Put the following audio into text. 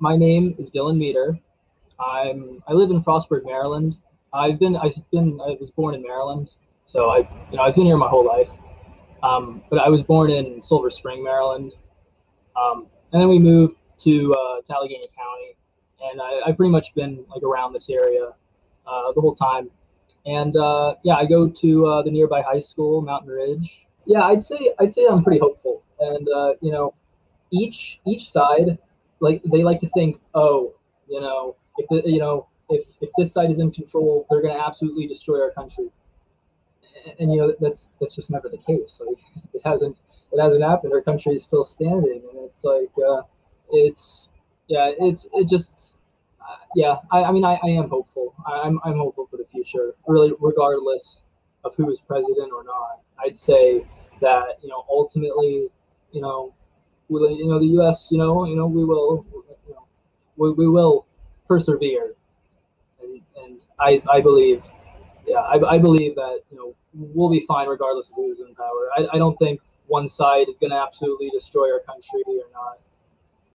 my name is Dylan Meader. I'm I live in Frostburg, Maryland. I've been I've been I was born in Maryland, so I you know I've been here my whole life. Um, but I was born in Silver Spring, Maryland, um, and then we moved to uh, Allegany County, and I, have pretty much been like around this area uh, the whole time. And uh, yeah, I go to uh, the nearby high school, Mountain Ridge. Yeah, I'd say I'd say I'm pretty hopeful, and uh, you know, each each side like they like to think, oh, you know, if the, you know if if this side is in control, they're going to absolutely destroy our country. And, and, you know that's that's just never the case. Like it hasn't it hasn't happened. Our country is still standing, and it's like uh, it's yeah, it's it just uh, yeah. I, I mean I, I am hopeful. I, I'm I'm hopeful for the future. Really, regardless of who is president or not, I'd say that you know ultimately you know you know the U.S. you know you know we will you know we, we will persevere and and I I believe yeah I, I believe that you know we'll be fine regardless of who's in power I, I don't think one side is going to absolutely destroy our country or not